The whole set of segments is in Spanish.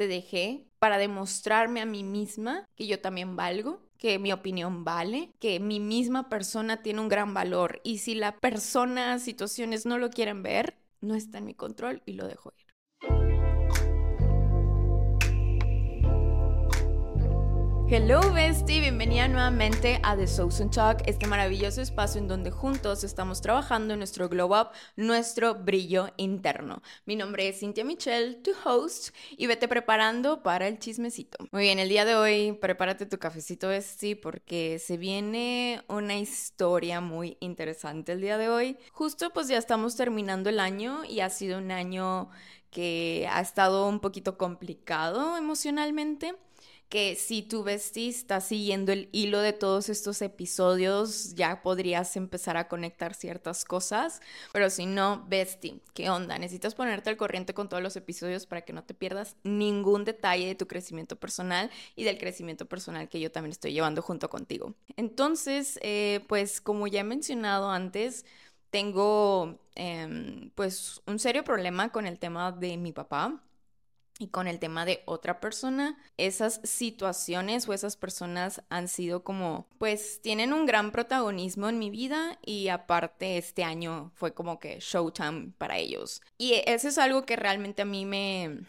te dejé para demostrarme a mí misma que yo también valgo, que mi opinión vale, que mi misma persona tiene un gran valor y si la persona, situaciones no lo quieren ver, no está en mi control y lo dejo ir. Hello bestie, bienvenida nuevamente a The Southern Talk, este maravilloso espacio en donde juntos estamos trabajando en nuestro glow up, nuestro brillo interno. Mi nombre es Cynthia Michelle, tu host, y vete preparando para el chismecito. Muy bien, el día de hoy prepárate tu cafecito bestie porque se viene una historia muy interesante el día de hoy. Justo pues ya estamos terminando el año y ha sido un año que ha estado un poquito complicado emocionalmente que si tu bestie está siguiendo el hilo de todos estos episodios, ya podrías empezar a conectar ciertas cosas. Pero si no, bestie, ¿qué onda? Necesitas ponerte al corriente con todos los episodios para que no te pierdas ningún detalle de tu crecimiento personal y del crecimiento personal que yo también estoy llevando junto contigo. Entonces, eh, pues como ya he mencionado antes, tengo em, pues un serio problema con el tema de mi papá y con el tema de otra persona, esas situaciones o esas personas han sido como, pues tienen un gran protagonismo en mi vida y aparte este año fue como que showtime para ellos. Y eso es algo que realmente a mí me,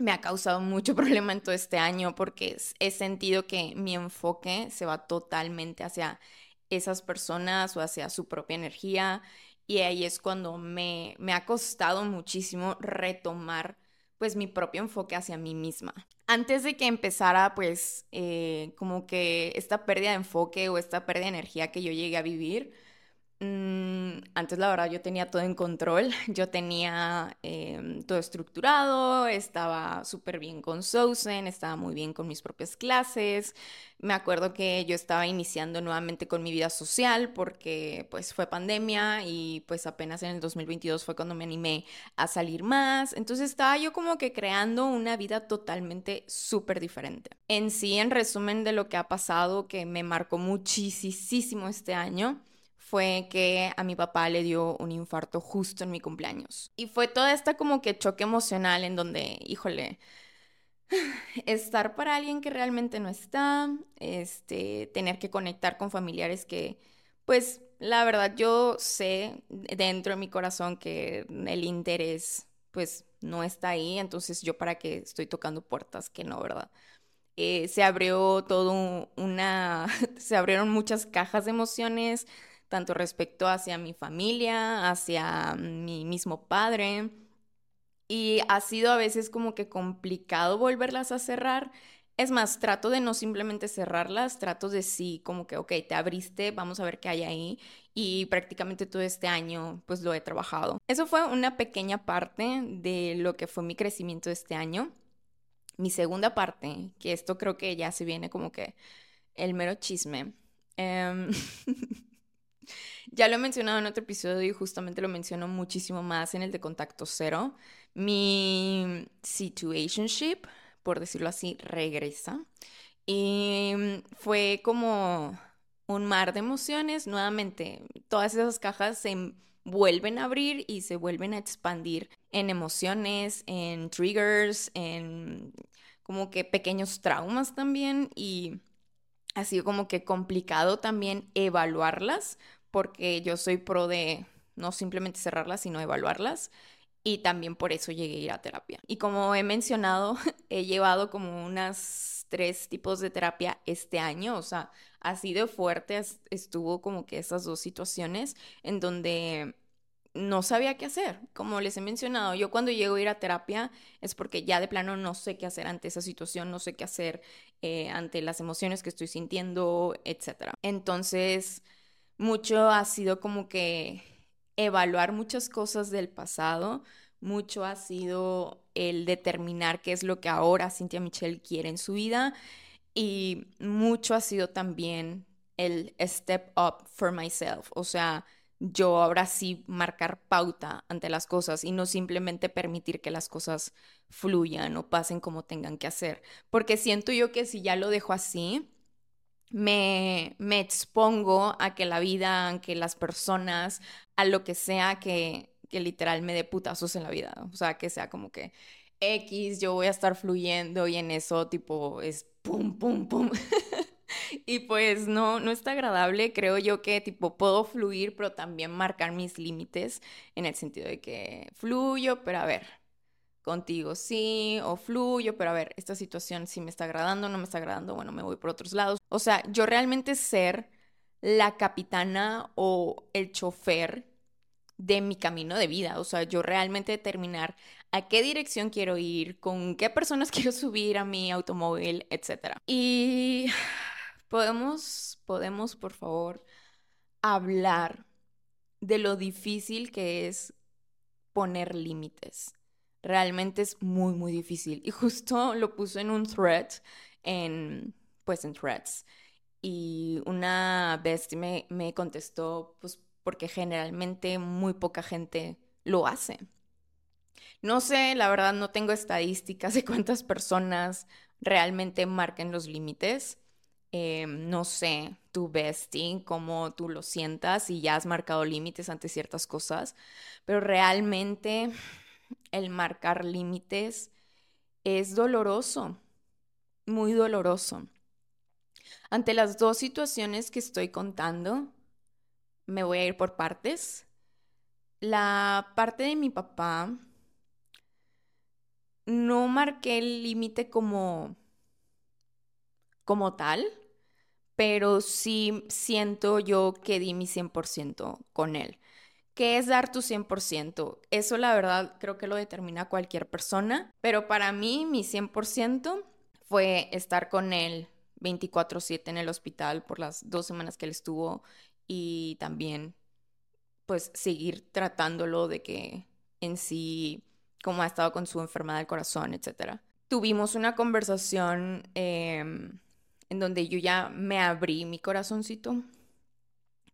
me ha causado mucho problema en todo este año porque he sentido que mi enfoque se va totalmente hacia esas personas o hacia su propia energía y ahí es cuando me, me ha costado muchísimo retomar pues mi propio enfoque hacia mí misma. Antes de que empezara pues eh, como que esta pérdida de enfoque o esta pérdida de energía que yo llegué a vivir, antes la verdad yo tenía todo en control, yo tenía em, todo estructurado, estaba súper bien con Sousen, estaba muy bien con mis propias clases, me acuerdo que yo estaba iniciando nuevamente con mi vida social porque pues fue pandemia y pues apenas en el 2022 fue cuando me animé a salir más, entonces estaba yo como que creando una vida totalmente súper diferente. En sí, en resumen de lo que ha pasado, que me marcó muchísimo este año, fue que a mi papá le dio un infarto justo en mi cumpleaños. Y fue toda esta como que choque emocional en donde, híjole, estar para alguien que realmente no está, este, tener que conectar con familiares que, pues, la verdad yo sé dentro de mi corazón que el interés, pues, no está ahí, entonces yo para qué estoy tocando puertas que no, ¿verdad? Eh, se abrió todo una, se abrieron muchas cajas de emociones, tanto respecto hacia mi familia, hacia mi mismo padre. Y ha sido a veces como que complicado volverlas a cerrar. Es más, trato de no simplemente cerrarlas, trato de sí, como que, ok, te abriste, vamos a ver qué hay ahí. Y prácticamente todo este año, pues lo he trabajado. Eso fue una pequeña parte de lo que fue mi crecimiento este año. Mi segunda parte, que esto creo que ya se viene como que el mero chisme. Em, Ya lo he mencionado en otro episodio y justamente lo menciono muchísimo más en el de contacto cero. Mi situationship, por decirlo así, regresa. Y fue como un mar de emociones. Nuevamente, todas esas cajas se vuelven a abrir y se vuelven a expandir en emociones, en triggers, en como que pequeños traumas también. Y ha sido como que complicado también evaluarlas porque yo soy pro de no simplemente cerrarlas, sino evaluarlas. Y también por eso llegué a ir a terapia. Y como he mencionado, he llevado como unas tres tipos de terapia este año. O sea, así de fuerte estuvo como que esas dos situaciones en donde no sabía qué hacer. Como les he mencionado, yo cuando llego a ir a terapia es porque ya de plano no sé qué hacer ante esa situación, no sé qué hacer eh, ante las emociones que estoy sintiendo, etc. Entonces, mucho ha sido como que evaluar muchas cosas del pasado, mucho ha sido el determinar qué es lo que ahora Cynthia Michelle quiere en su vida y mucho ha sido también el step up for myself, o sea, yo ahora sí marcar pauta ante las cosas y no simplemente permitir que las cosas fluyan o pasen como tengan que hacer, porque siento yo que si ya lo dejo así, me, expongo a que la vida, a que las personas, a lo que sea que, que literal me dé putazos en la vida. O sea, que sea como que X, yo voy a estar fluyendo y en eso tipo es pum, pum, pum. y pues no, no está agradable. Creo yo que tipo puedo fluir, pero también marcar mis límites en el sentido de que fluyo, pero a ver, contigo sí, o fluyo, pero a ver, esta situación sí me está agradando, no me está agradando, bueno, me voy por otros lados. O sea, yo realmente ser la capitana o el chofer de mi camino de vida, o sea, yo realmente determinar a qué dirección quiero ir, con qué personas quiero subir a mi automóvil, etc. Y podemos, podemos, por favor, hablar de lo difícil que es poner límites. Realmente es muy, muy difícil. Y justo lo puse en un thread, en, pues en threads. Y una bestia me, me contestó, pues porque generalmente muy poca gente lo hace. No sé, la verdad no tengo estadísticas de cuántas personas realmente marquen los límites. Em, no sé, tu bestie, cómo tú lo sientas y ya has marcado límites ante ciertas cosas, pero realmente el marcar límites es doloroso, muy doloroso. Ante las dos situaciones que estoy contando, me voy a ir por partes. La parte de mi papá, no marqué el límite como, como tal, pero sí siento yo que di mi 100% con él. ¿Qué es dar tu 100%? Eso la verdad creo que lo determina cualquier persona, pero para mí mi 100% fue estar con él 24/7 en el hospital por las dos semanas que él estuvo y también pues seguir tratándolo de que en sí, como ha estado con su enfermedad del corazón, etc. Tuvimos una conversación em, en donde yo ya me abrí mi corazoncito,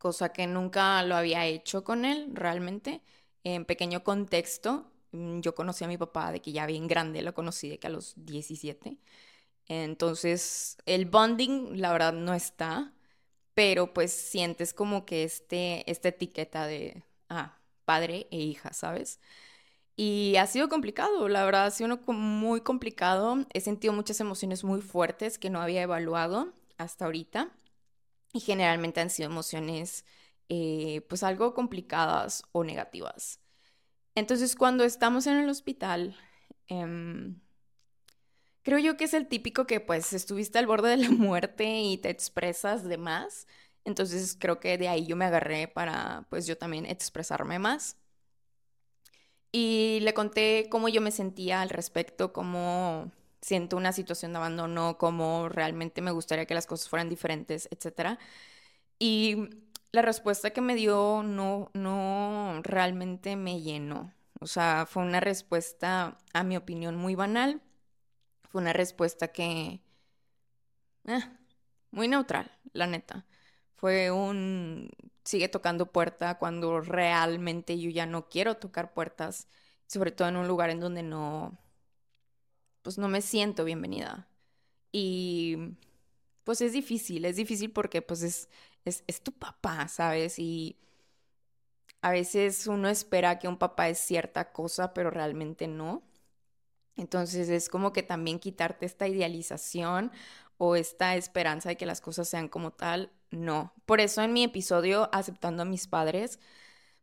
cosa que nunca lo había hecho con él realmente. En pequeño contexto, mm, yo conocí a mi papá de que ya bien grande, lo conocí de que a los 17. Entonces, el bonding, la verdad, no está pero pues sientes como que este, esta etiqueta de, ah, padre e hija, ¿sabes? Y ha sido complicado, la verdad, ha sido muy complicado. He sentido muchas emociones muy fuertes que no había evaluado hasta ahorita. Y generalmente han sido emociones, eh, pues algo complicadas o negativas. Entonces, cuando estamos en el hospital, em, Creo yo que es el típico que pues estuviste al borde de la muerte y te expresas de más. Entonces creo que de ahí yo me agarré para pues yo también expresarme más. Y le conté cómo yo me sentía al respecto, cómo siento una situación de abandono, cómo realmente me gustaría que las cosas fueran diferentes, etc. Y la respuesta que me dio no, no realmente me llenó. O sea, fue una respuesta, a mi opinión, muy banal fue una respuesta que... Eh, muy neutral, la neta. Fue un... Sigue tocando puerta cuando realmente yo ya no quiero tocar puertas, sobre todo en un lugar en donde no... Pues no me siento bienvenida. Y pues es difícil, es difícil porque pues es, es, es, tu papá, ¿sabes? Y a veces uno espera que un papá es cierta cosa, pero realmente no. Entonces es como que también quitarte esta idealización o esta esperanza de que las cosas sean como tal, no. Por eso en mi episodio Aceptando a mis padres,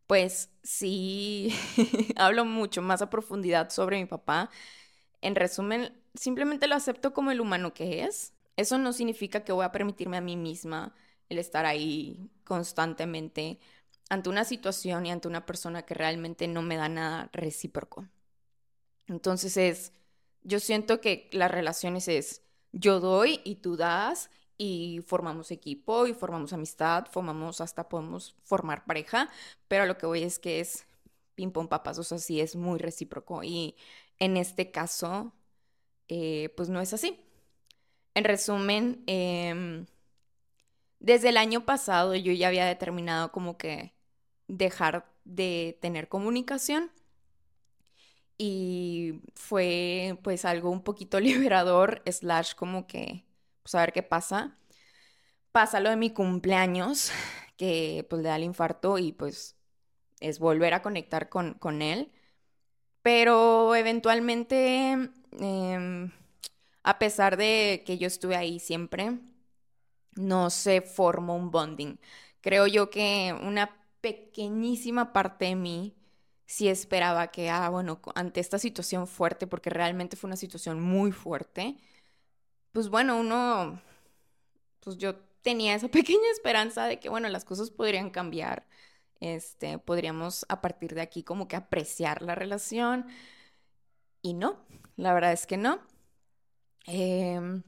pues sí hablo mucho más a profundidad sobre mi papá. En resumen, simplemente lo acepto como el humano que es. Eso no significa que voy a permitirme a mí misma el estar ahí constantemente ante una situación y ante una persona que realmente no me da nada recíproco. Entonces es, yo siento que las relaciones es, yo doy y tú das y formamos equipo y formamos amistad, formamos hasta podemos formar pareja, pero lo que voy es que es ping pong papas, o sea, sí es muy recíproco y en este caso, eh, pues no es así. En resumen, em, desde el año pasado yo ya había determinado como que dejar de tener comunicación y fue pues algo un poquito liberador, slash como que, pues a ver qué pasa. Pasa lo de mi cumpleaños, que pues le da el infarto y pues es volver a conectar con, con él. Pero eventualmente, em, a pesar de que yo estuve ahí siempre, no se formó un bonding. Creo yo que una pequeñísima parte de mí sí esperaba que, ah, bueno, ante esta situación fuerte, porque realmente fue una situación muy fuerte, pues bueno, uno, pues yo tenía esa pequeña esperanza de que, bueno, las cosas podrían cambiar, este, podríamos a partir de aquí como que apreciar la relación. Y no, la verdad es que no. Em,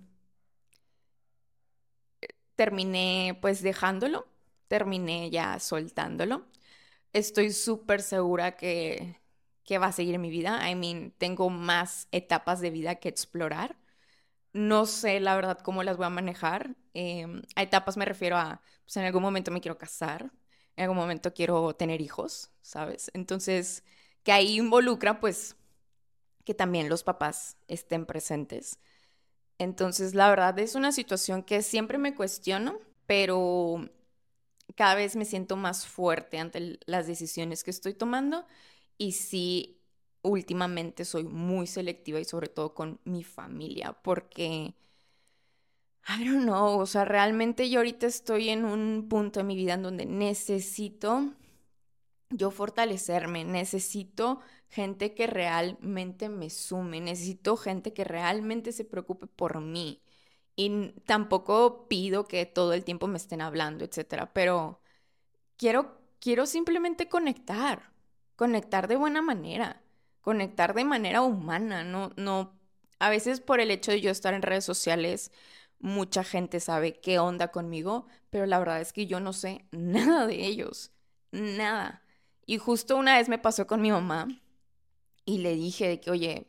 terminé pues dejándolo, terminé ya soltándolo. Estoy súper segura que, que va a seguir mi vida. I mean, tengo más etapas de vida que explorar. No sé la verdad cómo las voy a manejar. Em, a etapas me refiero a, pues en algún momento me quiero casar, en algún momento quiero tener hijos, ¿sabes? Entonces, que ahí involucra pues que también los papás estén presentes. Entonces, la verdad es una situación que siempre me cuestiono, pero cada vez me siento más fuerte ante las decisiones que estoy tomando y sí, últimamente soy muy selectiva y sobre todo con mi familia, porque I don't know, o sea, realmente yo ahorita estoy en un punto de mi vida en donde necesito yo fortalecerme, necesito gente que realmente me sume, necesito gente que realmente se preocupe por mí. Y tampoco pido que todo el tiempo me estén hablando, etcétera, pero quiero, quiero simplemente conectar, conectar de buena manera, conectar de manera humana, no, no, a veces por el hecho de yo estar en redes sociales, mucha gente sabe qué onda conmigo, pero la verdad es que yo no sé nada de ellos, nada. Y justo una vez me pasó con mi mamá y le dije de que, oye,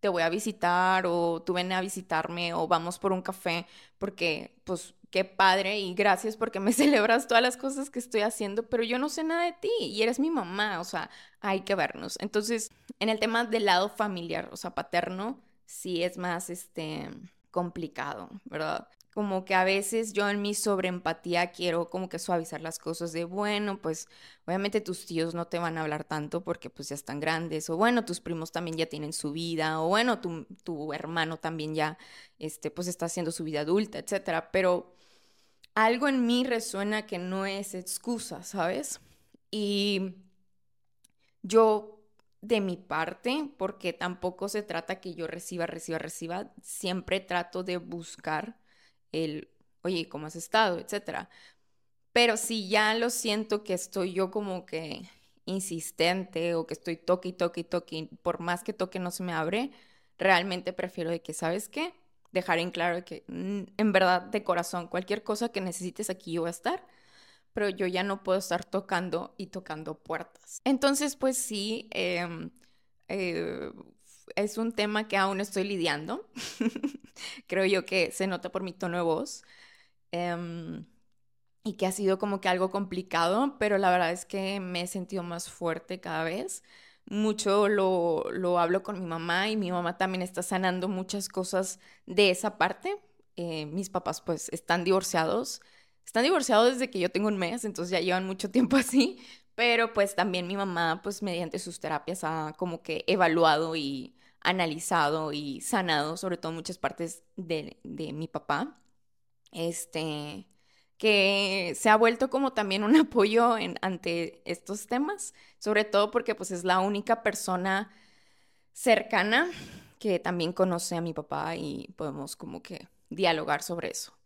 te voy a visitar o tú ven a visitarme o vamos por un café porque, pues, qué padre y gracias porque me celebras todas las cosas que estoy haciendo, pero yo no sé nada de ti y eres mi mamá, o sea, hay que vernos. Entonces, en el tema del lado familiar, o sea, paterno, sí es más, este, complicado, ¿verdad? Como que a veces yo en mi sobreempatía quiero como que suavizar las cosas de, bueno, pues obviamente tus tíos no te van a hablar tanto porque pues ya están grandes, o bueno, tus primos también ya tienen su vida, o bueno, tu, tu hermano también ya, este, pues está haciendo su vida adulta, etcétera, pero algo en mí resuena que no es excusa, ¿sabes? Y yo de mi parte, porque tampoco se trata que yo reciba, reciba, reciba, siempre trato de buscar el, oye, ¿cómo has estado? etcétera. Pero si ya lo siento que estoy yo como que insistente o que estoy toque y toque y toque, por más que toque no se me abre, realmente prefiero de que, ¿sabes qué? Dejar en claro que mm, en verdad de corazón, cualquier cosa que necesites aquí yo voy a estar pero yo ya no puedo estar tocando y tocando puertas. Entonces, pues sí, em, eh, es un tema que aún estoy lidiando. Creo yo que se nota por mi tono de voz. Em, y que ha sido como que algo complicado, pero la verdad es que me he sentido más fuerte cada vez. Mucho lo, lo hablo con mi mamá y mi mamá también está sanando muchas cosas de esa parte. Eh, mis papás pues están divorciados están divorciados desde que yo tengo un mes, entonces ya llevan mucho tiempo así, pero pues también mi mamá, pues mediante sus terapias ha como que evaluado y analizado y sanado, sobre todo muchas partes de, mi papá, este, que se ha vuelto como también un apoyo en, ante estos temas, sobre todo porque pues es la única persona cercana que también conoce a mi papá y podemos como que dialogar sobre eso.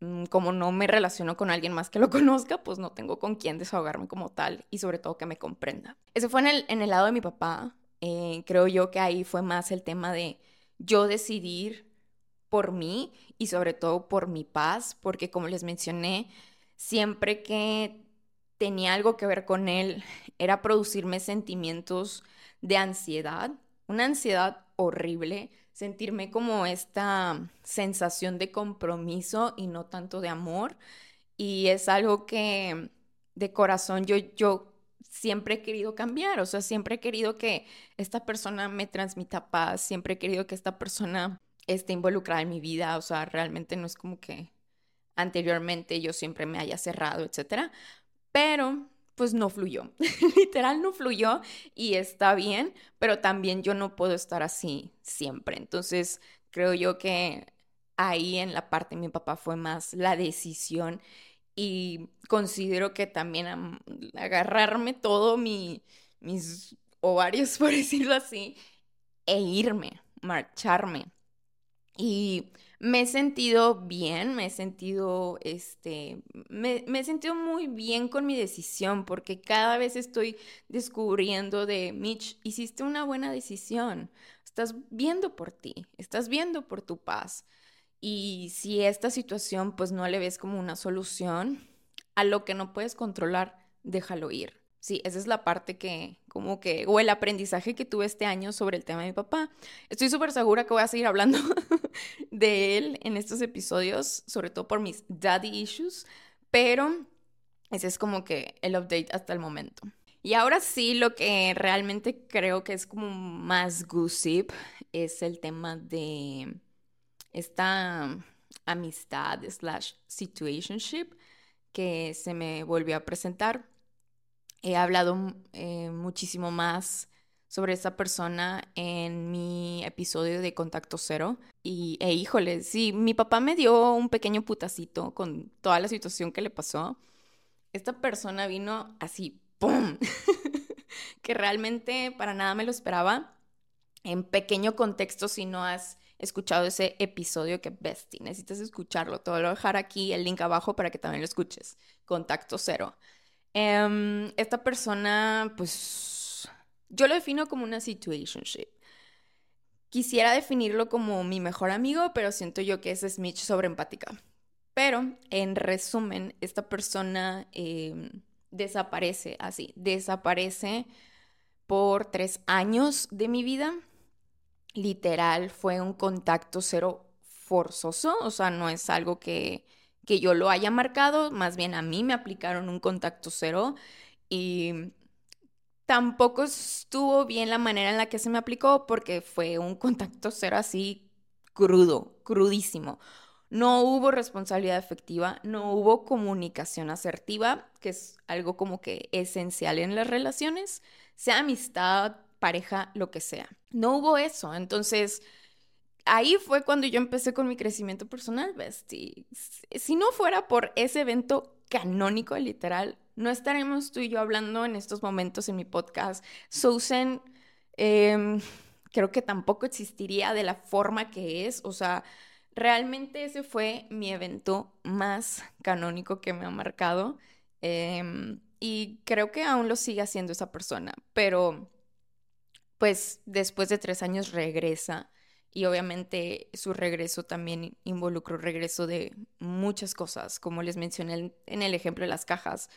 Mm, como no me relaciono con alguien más que lo conozca, pues no tengo con quién desahogarme como tal y sobre todo que me comprenda. Eso fue en el, en el lado de mi papá. Eh, creo yo que ahí fue más el tema de yo decidir por mí y sobre todo por mi paz, porque como les mencioné, siempre que tenía algo que ver con él, era producirme sentimientos de ansiedad, una ansiedad horrible, sentirme como esta sensación de compromiso y no tanto de amor. Y es algo que de corazón yo, yo siempre he querido cambiar, o sea, siempre he querido que esta persona me transmita paz, siempre he querido que esta persona esté involucrada en mi vida, o sea, realmente no es como que anteriormente yo siempre me haya cerrado, etcétera, pero pues no fluyó. Literal no fluyó y está bien, pero también yo no puedo estar así siempre. Entonces, creo yo que ahí en la parte de mi papá fue más la decisión y considero que también agarrarme todo mi, mis ovarios, por decirlo así, e irme, marcharme. Y me he sentido bien, me he sentido, este, me, he sentido muy bien con mi decisión porque cada vez estoy descubriendo de, Mitch, hiciste una buena decisión, estás viendo por ti, estás viendo por tu paz. Y si esta situación pues no le ves como una solución, a lo que no puedes controlar, déjalo ir. Sí, esa es la parte que, como que, o el aprendizaje que tuve este año sobre el tema de mi papá. Estoy súper segura que voy a seguir hablando de él en estos episodios, sobre todo por mis daddy issues, pero ese es como que el update hasta el momento. Y ahora sí, lo que realmente creo que es como más gossip es el tema de esta amistad slash situationship que se me volvió a presentar He hablado eh, muchísimo más sobre esa persona en mi episodio de Contacto Cero. Y, e híjole, sí, mi papá me dio un pequeño putacito con toda la situación que le pasó. Esta persona vino así, ¡pum! que realmente para nada me lo esperaba. En pequeño contexto, si no has escuchado ese episodio que bestie, necesitas escucharlo. Te voy a dejar aquí el link abajo para que también lo escuches. Contacto Cero. Em, esta persona, pues, yo lo defino como una situationship. Quisiera definirlo como mi mejor amigo, pero siento yo que es Mitch sobre empática. Pero, en resumen, esta persona em, desaparece así, desaparece por tres años de mi vida. Literal, fue un contacto cero forzoso, o sea, no es algo que que yo lo haya marcado, más bien a mí me aplicaron un contacto cero y tampoco estuvo bien la manera en la que se me aplicó porque fue un contacto cero así crudo, crudísimo. No hubo responsabilidad efectiva, no hubo comunicación asertiva, que es algo como que esencial en las relaciones, sea amistad, pareja, lo que sea. No hubo eso, entonces ahí fue cuando yo empecé con mi crecimiento personal, bestie. Si no fuera por ese evento canónico, literal, no estaremos tú y yo hablando en estos momentos en mi podcast. Susan, em, creo que tampoco existiría de la forma que es. O sea, realmente ese fue mi evento más canónico que me ha marcado. Em, y creo que aún lo sigue haciendo esa persona. Pero, pues, después de tres años regresa y obviamente su regreso también involucró regreso de muchas cosas, como les mencioné en el ejemplo de las cajas.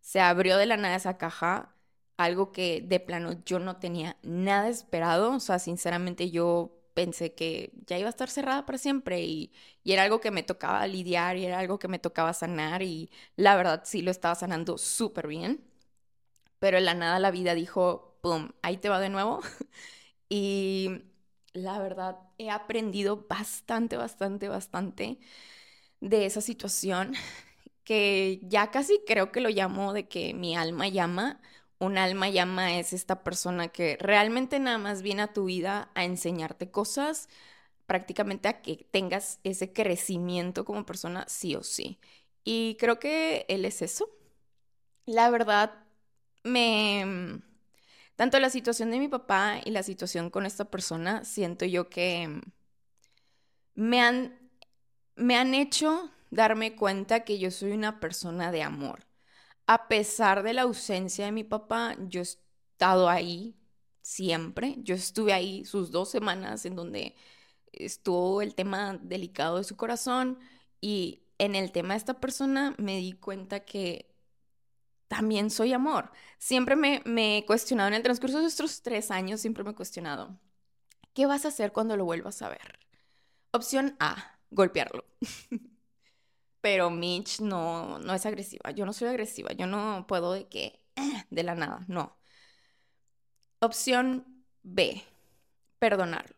Se abrió de la nada esa caja, algo que de plano yo no tenía nada esperado, o sea, sinceramente yo pensé que ya iba a estar cerrada para siempre y, y, era algo que me tocaba lidiar y era algo que me tocaba sanar y la verdad sí lo estaba sanando súper bien, pero en la nada la vida dijo, ¡pum!, ahí te va de nuevo. y la verdad, he aprendido bastante, bastante, bastante de esa situación que ya casi creo que lo llamo de que mi alma llama. Un alma llama es esta persona que realmente nada más viene a tu vida a enseñarte cosas, prácticamente a que tengas ese crecimiento como persona sí o sí. Y creo que él es eso. La verdad, me tanto la situación de mi papá y la situación con esta persona, siento yo que me han, me han hecho darme cuenta que yo soy una persona de amor. A pesar de la ausencia de mi papá, yo he estado ahí siempre. Yo estuve ahí sus dos semanas en donde estuvo el tema delicado de su corazón y en el tema de esta persona me di cuenta que también soy amor. Siempre me, he cuestionado en el transcurso de estos tres años, siempre me he cuestionado, ¿qué vas a hacer cuando lo vuelvas a ver? Opción A, golpearlo. Pero Mitch no, no es agresiva. Yo no soy agresiva. Yo no puedo de que, de la nada, no. Opción B, perdonarlo.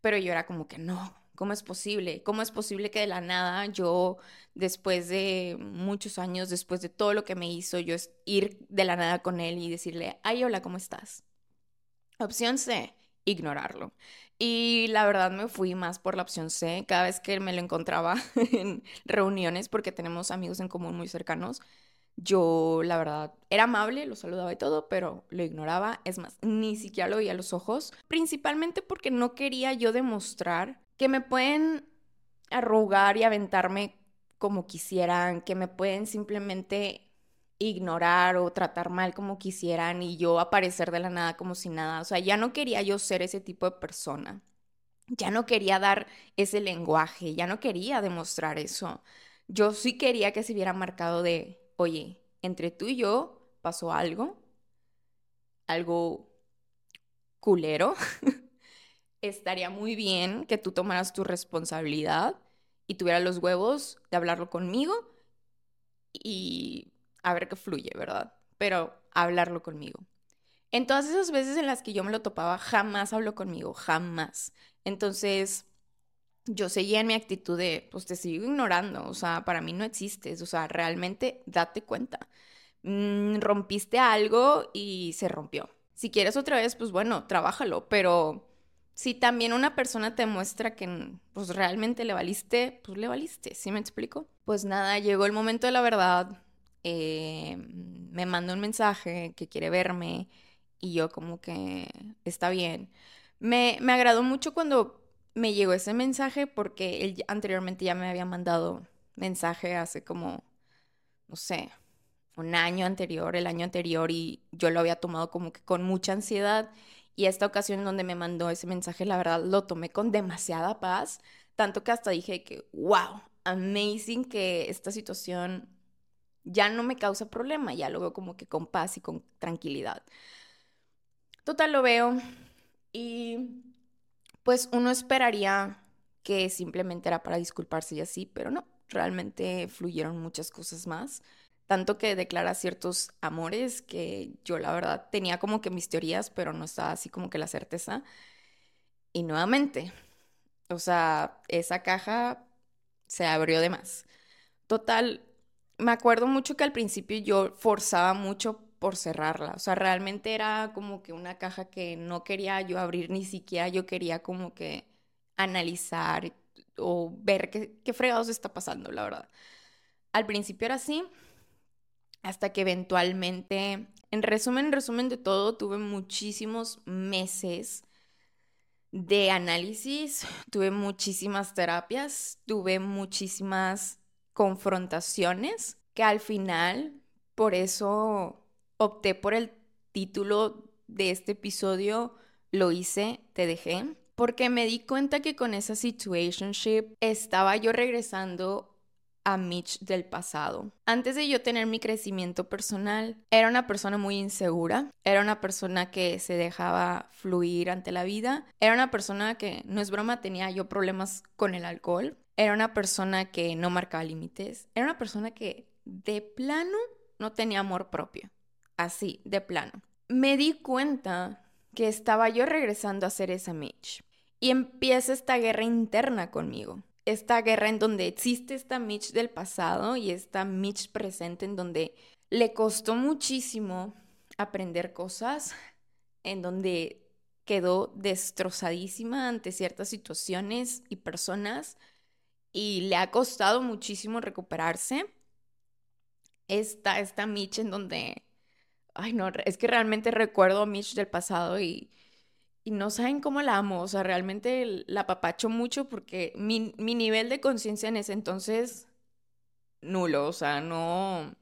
Pero yo era como que no, ¿Cómo es posible? ¿Cómo es posible que de la nada yo, después de muchos años, después de todo lo que me hizo, yo ir de la nada con él y decirle, ay, hola, ¿cómo estás? Opción C, ignorarlo. Y la verdad me fui más por la opción C. Cada vez que me lo encontraba en reuniones, porque tenemos amigos en común muy cercanos, yo la verdad era amable, lo saludaba y todo, pero lo ignoraba. Es más, ni siquiera lo veía a los ojos. Principalmente porque no quería yo demostrar que me pueden arrugar y aventarme como quisieran, que me pueden simplemente ignorar o tratar mal como quisieran y yo aparecer de la nada como si nada. O sea, ya no quería yo ser ese tipo de persona. Ya no quería dar ese lenguaje, ya no quería demostrar eso. Yo sí quería que se viera marcado de, oye, entre tú y yo pasó algo, algo culero. Estaría muy bien que tú tomaras tu responsabilidad y tuvieras los huevos de hablarlo conmigo y a ver qué fluye, ¿verdad? Pero hablarlo conmigo. En todas esas veces en las que yo me lo topaba, jamás habló conmigo, jamás. Entonces, yo seguía en mi actitud de, pues te sigo ignorando, o sea, para mí no existes, o sea, realmente date cuenta. Mm, rompiste algo y se rompió. Si quieres otra vez, pues bueno, trabájalo, pero si también una persona te muestra que pues realmente le valiste, pues le valiste, ¿sí me explico? Pues nada, llegó el momento de la verdad, eh, me manda un mensaje que quiere verme y yo como que está bien. Me, me agradó mucho cuando me llegó ese mensaje porque él anteriormente ya me había mandado mensaje hace como, no sé, un año anterior, el año anterior, y yo lo había tomado como que con mucha ansiedad. Y esta ocasión donde me mandó ese mensaje, la verdad, lo tomé con demasiada paz, tanto que hasta dije que, wow, amazing que esta situación ya no me causa problema, ya lo veo como que con paz y con tranquilidad. Total, lo veo y pues uno esperaría que simplemente era para disculparse y así, pero no, realmente fluyeron muchas cosas más. Tanto que declara ciertos amores que yo la verdad tenía como que mis teorías, pero no estaba así como que la certeza. Y nuevamente, o sea, esa caja se abrió de más. Total, me acuerdo mucho que al principio yo forzaba mucho por cerrarla. O sea, realmente era como que una caja que no quería yo abrir, ni siquiera yo quería como que analizar o ver qué, qué fregados está pasando, la verdad. Al principio era así, hasta que eventualmente, en resumen, en resumen de todo, tuve muchísimos meses de análisis, tuve muchísimas terapias, tuve muchísimas confrontaciones que al final, por eso opté por el título de este episodio, lo hice, te dejé, porque me di cuenta que con esa situationship estaba yo regresando a Mitch del pasado. Antes de yo tener mi crecimiento personal, era una persona muy insegura, era una persona que se dejaba fluir ante la vida, era una persona que, no es broma, tenía yo problemas con el alcohol, era una persona que no marcaba límites, era una persona que de plano no tenía amor propio, así, de plano. Me di cuenta que estaba yo regresando a ser esa Mitch y empieza esta guerra interna conmigo. Esta guerra en donde existe esta Mitch del pasado y esta Mitch presente en donde le costó muchísimo aprender cosas, en donde quedó destrozadísima ante ciertas situaciones y personas y le ha costado muchísimo recuperarse. Esta, esta Mitch en donde, ay no, es que realmente recuerdo a Mitch del pasado y, y no saben cómo la amo, o sea, realmente la papacho mucho porque mi, mi nivel de conciencia en ese entonces, nulo, o sea, no,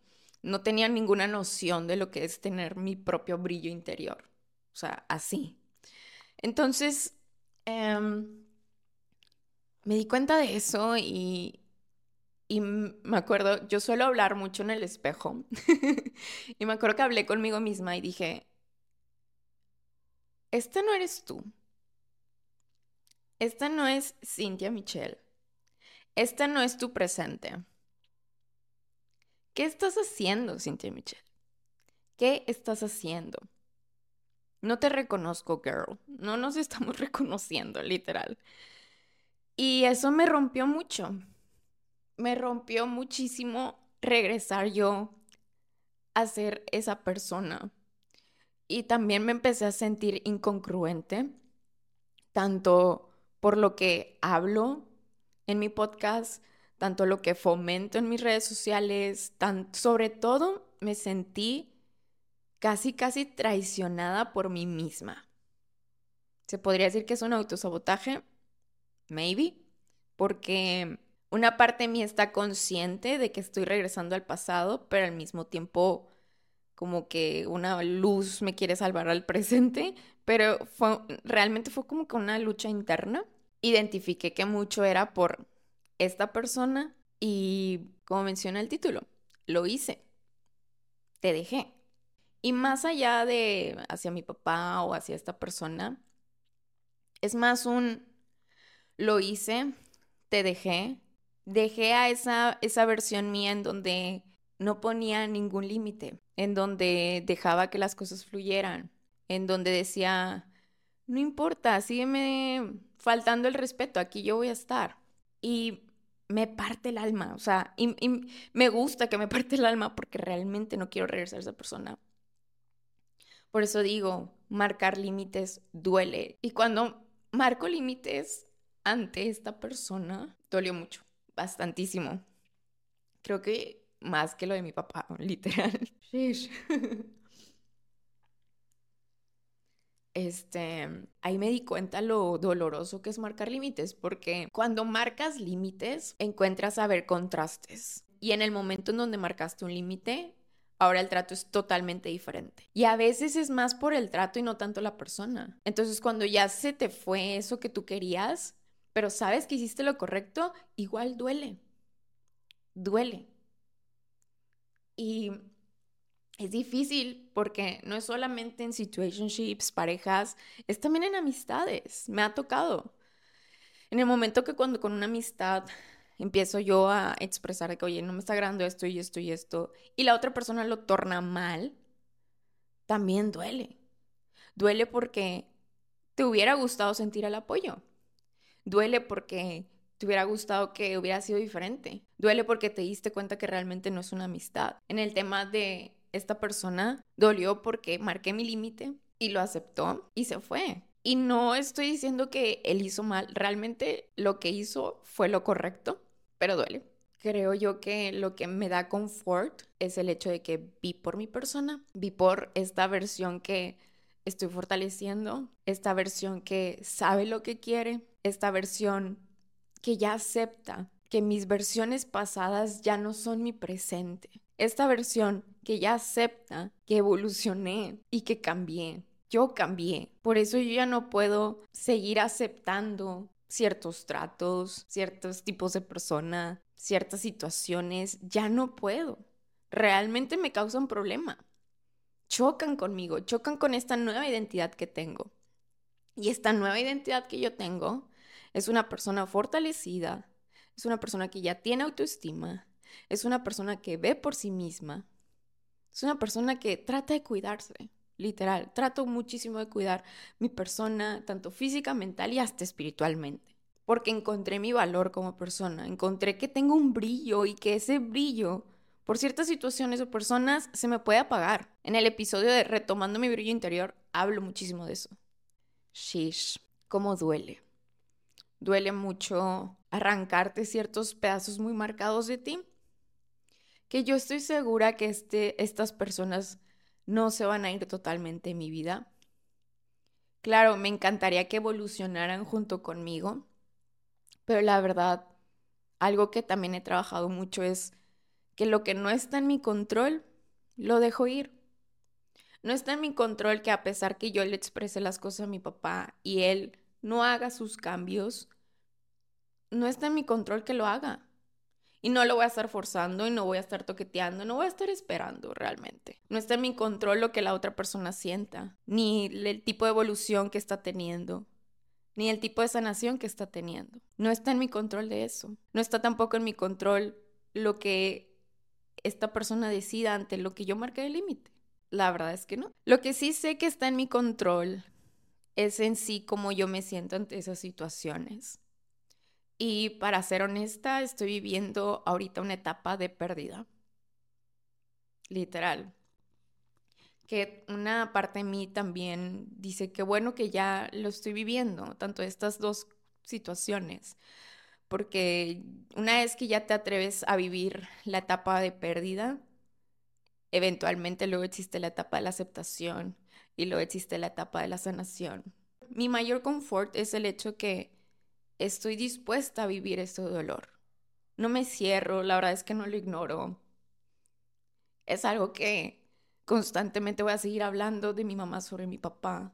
no tenía ninguna noción de lo que es tener mi propio brillo interior, o sea, así. Entonces, em, me di cuenta de eso y, y me acuerdo, yo suelo hablar mucho en el espejo y me acuerdo que hablé conmigo misma y dije, esta no eres tú. Esta no es Cynthia Michelle. Esta no es tu presente. ¿Qué estás haciendo, Cynthia Michelle? ¿Qué estás haciendo? No te reconozco, girl. No nos estamos reconociendo, literal. Y eso me rompió mucho. Me rompió muchísimo regresar yo a ser esa persona. Y también me empecé a sentir incongruente, tanto por lo que hablo en mi podcast, tanto lo que fomento en mis redes sociales, tan, sobre todo me sentí casi, casi traicionada por mí misma. Se podría decir que es un autosabotaje, maybe, porque una parte de mí está consciente de que estoy regresando al pasado, pero al mismo tiempo como que una luz me quiere salvar al presente, pero fue, realmente fue como que una lucha interna. Identifiqué que mucho era por esta persona y como menciona el título, lo hice, te dejé. Y más allá de hacia mi papá o hacia esta persona, es más un lo hice, te dejé, dejé a esa, esa versión mía en donde no ponía ningún límite, en donde dejaba que las cosas fluyeran, en donde decía, no importa, sígueme faltando el respeto, aquí yo voy a estar. Y me parte el alma, o sea, y, me gusta que me parte el alma porque realmente no quiero regresar a esa persona. Por eso digo, marcar límites duele. Y cuando marco límites ante esta persona, dolió mucho, bastantísimo. Creo que más que lo de mi papá, literal. este, ahí me di cuenta lo doloroso que es marcar límites, porque cuando marcas límites, encuentras a ver contrastes. Y en el momento en donde marcaste un límite, ahora el trato es totalmente diferente. Y a veces es más por el trato y no tanto la persona. Entonces, cuando ya se te fue eso que tú querías, pero sabes que hiciste lo correcto, igual duele. Duele. Y es difícil porque no es solamente en situationships, parejas, es también en amistades. Me ha tocado. En el momento que cuando con una amistad empiezo yo a expresar que, oye, no me está agradando esto y esto y esto, y la otra persona lo torna mal, también duele. Duele porque te hubiera gustado sentir el apoyo. Duele porque te hubiera gustado que hubiera sido diferente. Duele porque te diste cuenta que realmente no es una amistad. En el tema de esta persona dolió porque marqué mi límite y lo aceptó y se fue. Y no estoy diciendo que él hizo mal, realmente lo que hizo fue lo correcto, pero duele. Creo yo que lo que me da confort es el hecho de que vi por mi persona, vi por esta versión que estoy fortaleciendo, esta versión que sabe lo que quiere, esta versión que ya acepta que mis versiones pasadas ya no son mi presente. Esta versión que ya acepta que evolucioné y que cambié. Yo cambié. Por eso yo ya no puedo seguir aceptando ciertos tratos, ciertos tipos de persona, ciertas situaciones. Ya no puedo. Realmente me causan problema. Chocan conmigo, chocan con esta nueva identidad que tengo. Y esta nueva identidad que yo tengo es una persona fortalecida, es una persona que ya tiene autoestima, es una persona que ve por sí misma, es una persona que trata de cuidarse, literal, trato muchísimo de cuidar mi persona, tanto física, mental y hasta espiritualmente, porque encontré mi valor como persona, encontré que tengo un brillo y que ese brillo por ciertas situaciones o personas se me puede apagar. En el episodio de Retomando mi brillo interior hablo muchísimo de eso. Shish, cómo duele. Duele mucho arrancarte ciertos pedazos muy marcados de ti que yo estoy segura que este, estas personas no se van a ir totalmente en mi vida. Claro, me encantaría que evolucionaran junto conmigo, pero la verdad, algo que también he trabajado mucho es que lo que no está en mi control, lo dejo ir. No está en mi control que a pesar que yo le exprese las cosas a mi papá y él no haga sus cambios, no está en mi control que lo haga. Y no lo voy a estar forzando y no voy a estar toqueteando, no voy a estar esperando realmente. No está en mi control lo que la otra persona sienta, ni el tipo de evolución que está teniendo, ni el tipo de sanación que está teniendo. No está en mi control de eso. No está tampoco en mi control lo que esta persona decida ante lo que yo marqué el límite. La verdad es que no. Lo que sí sé que está en mi control es en sí cómo yo me siento ante esas situaciones. Y para ser honesta, estoy viviendo ahorita una etapa de pérdida. Literal. Que una parte de mí también dice que bueno que ya lo estoy viviendo, tanto estas dos situaciones. Porque una vez que ya te atreves a vivir la etapa de pérdida, eventualmente luego existe la etapa de la aceptación y luego existe la etapa de la sanación. Mi mayor confort es el hecho que estoy dispuesta a vivir este dolor. No me cierro, la verdad es que no lo ignoro. Es algo que constantemente voy a seguir hablando de mi mamá sobre mi papá.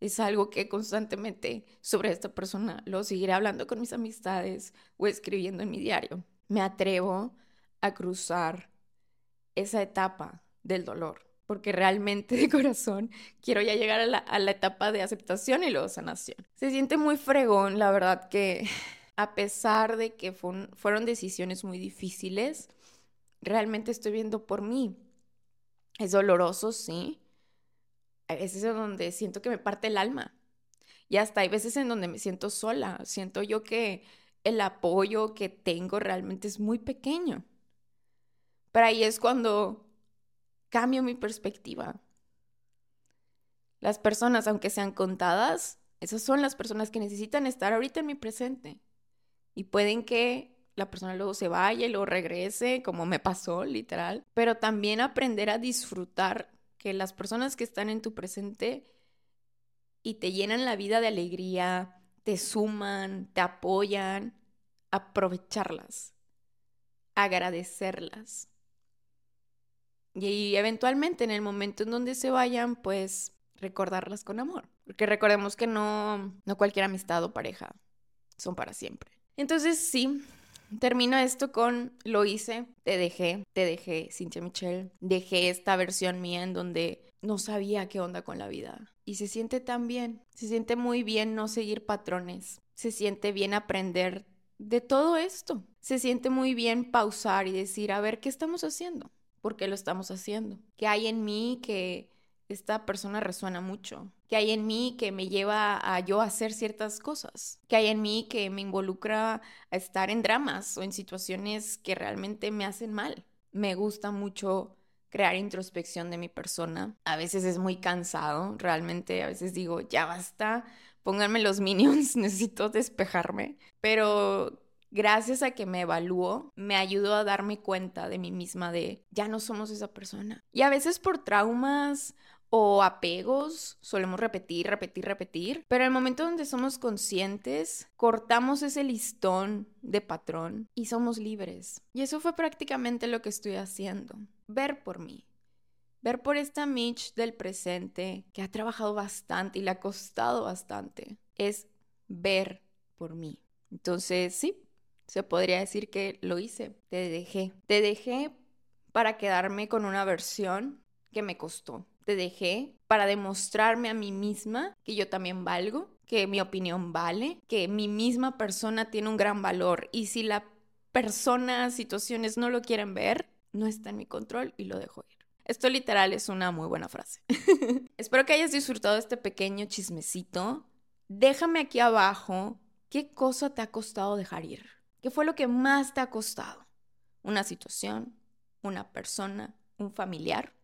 Es algo que constantemente sobre esta persona lo seguiré hablando con mis amistades o escribiendo en mi diario. Me atrevo a cruzar esa etapa del dolor porque realmente de corazón quiero ya llegar a la, etapa de aceptación y luego sanación. Se siente muy fregón, la verdad que a pesar de que fueron decisiones muy difíciles, realmente estoy viendo por mí. Es doloroso, sí. Hay veces en donde siento que me parte el alma. Y hasta hay veces en donde me siento sola. Siento yo que el apoyo que tengo realmente es muy pequeño. Pero ahí es cuando cambio mi perspectiva. Las personas, aunque sean contadas, esas son las personas que necesitan estar ahorita en mi presente. Y pueden que la persona luego se vaya y luego regrese, como me pasó, literal. Pero también aprender a disfrutar que las personas que están en tu presente y te llenan la vida de alegría, te suman, te apoyan, aprovecharlas, agradecerlas. Y eventualmente en el momento en donde se vayan, pues recordarlas con amor. Porque recordemos que no, no cualquier amistad o pareja son para siempre. Entonces sí, termino esto con lo hice, te dejé, te dejé, Cintia Michelle. Dejé esta versión mía en donde no sabía qué onda con la vida. Y se siente tan bien, se siente muy bien no seguir patrones, se siente bien aprender de todo esto. Se siente muy bien pausar y decir, a ver, ¿qué estamos haciendo? Por qué lo estamos haciendo. ¿Qué hay en mí que esta persona resuena mucho? ¿Qué hay en mí que me lleva a yo hacer ciertas cosas? ¿Qué hay en mí que me involucra a estar en dramas o en situaciones que realmente me hacen mal? Me gusta mucho crear introspección de mi persona. A veces es muy cansado, realmente a veces digo, ya basta, pónganme los minions, necesito despejarme, pero gracias a que me evalúo, me ayudó a darme cuenta de mí misma de ya no somos esa persona. Y a veces por traumas o apegos solemos repetir, repetir, repetir, pero el momento donde somos conscientes, cortamos ese listón de patrón y somos libres. Y eso fue prácticamente lo que estoy haciendo, ver por mí. Ver por esta Mitch del presente que ha trabajado bastante y le ha costado bastante. Es ver por mí. Entonces, sí, se podría decir que lo hice, te dejé. Te dejé para quedarme con una versión que me costó. Te dejé para demostrarme a mí misma que yo también valgo, que mi opinión vale, que mi misma persona tiene un gran valor y si la persona, situaciones no lo quieren ver, no está en mi control y lo dejo ir. Esto literal es una muy buena frase. Espero que hayas disfrutado este pequeño chismecito. Déjame aquí abajo qué cosa te ha costado dejar ir. ¿Qué fue lo que más te ha costado? ¿Una situación? ¿Una persona? ¿Un familiar?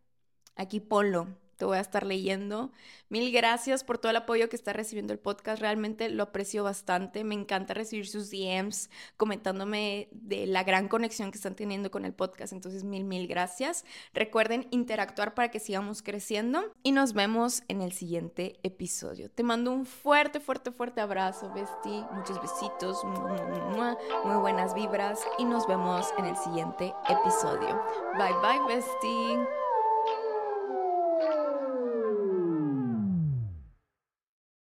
Aquí ponlo te voy a estar leyendo. Mil gracias por todo el apoyo que está recibiendo el podcast. Realmente lo aprecio bastante. Me encanta recibir sus DMs comentándome de la gran conexión que están teniendo con el podcast. Entonces, mil, mil gracias. Recuerden interactuar para que sigamos creciendo y nos vemos en el siguiente episodio. Te mando un fuerte, fuerte, fuerte abrazo, Besti. Muchos besitos, muy buenas vibras y nos vemos en el siguiente episodio. Bye, bye, Besti.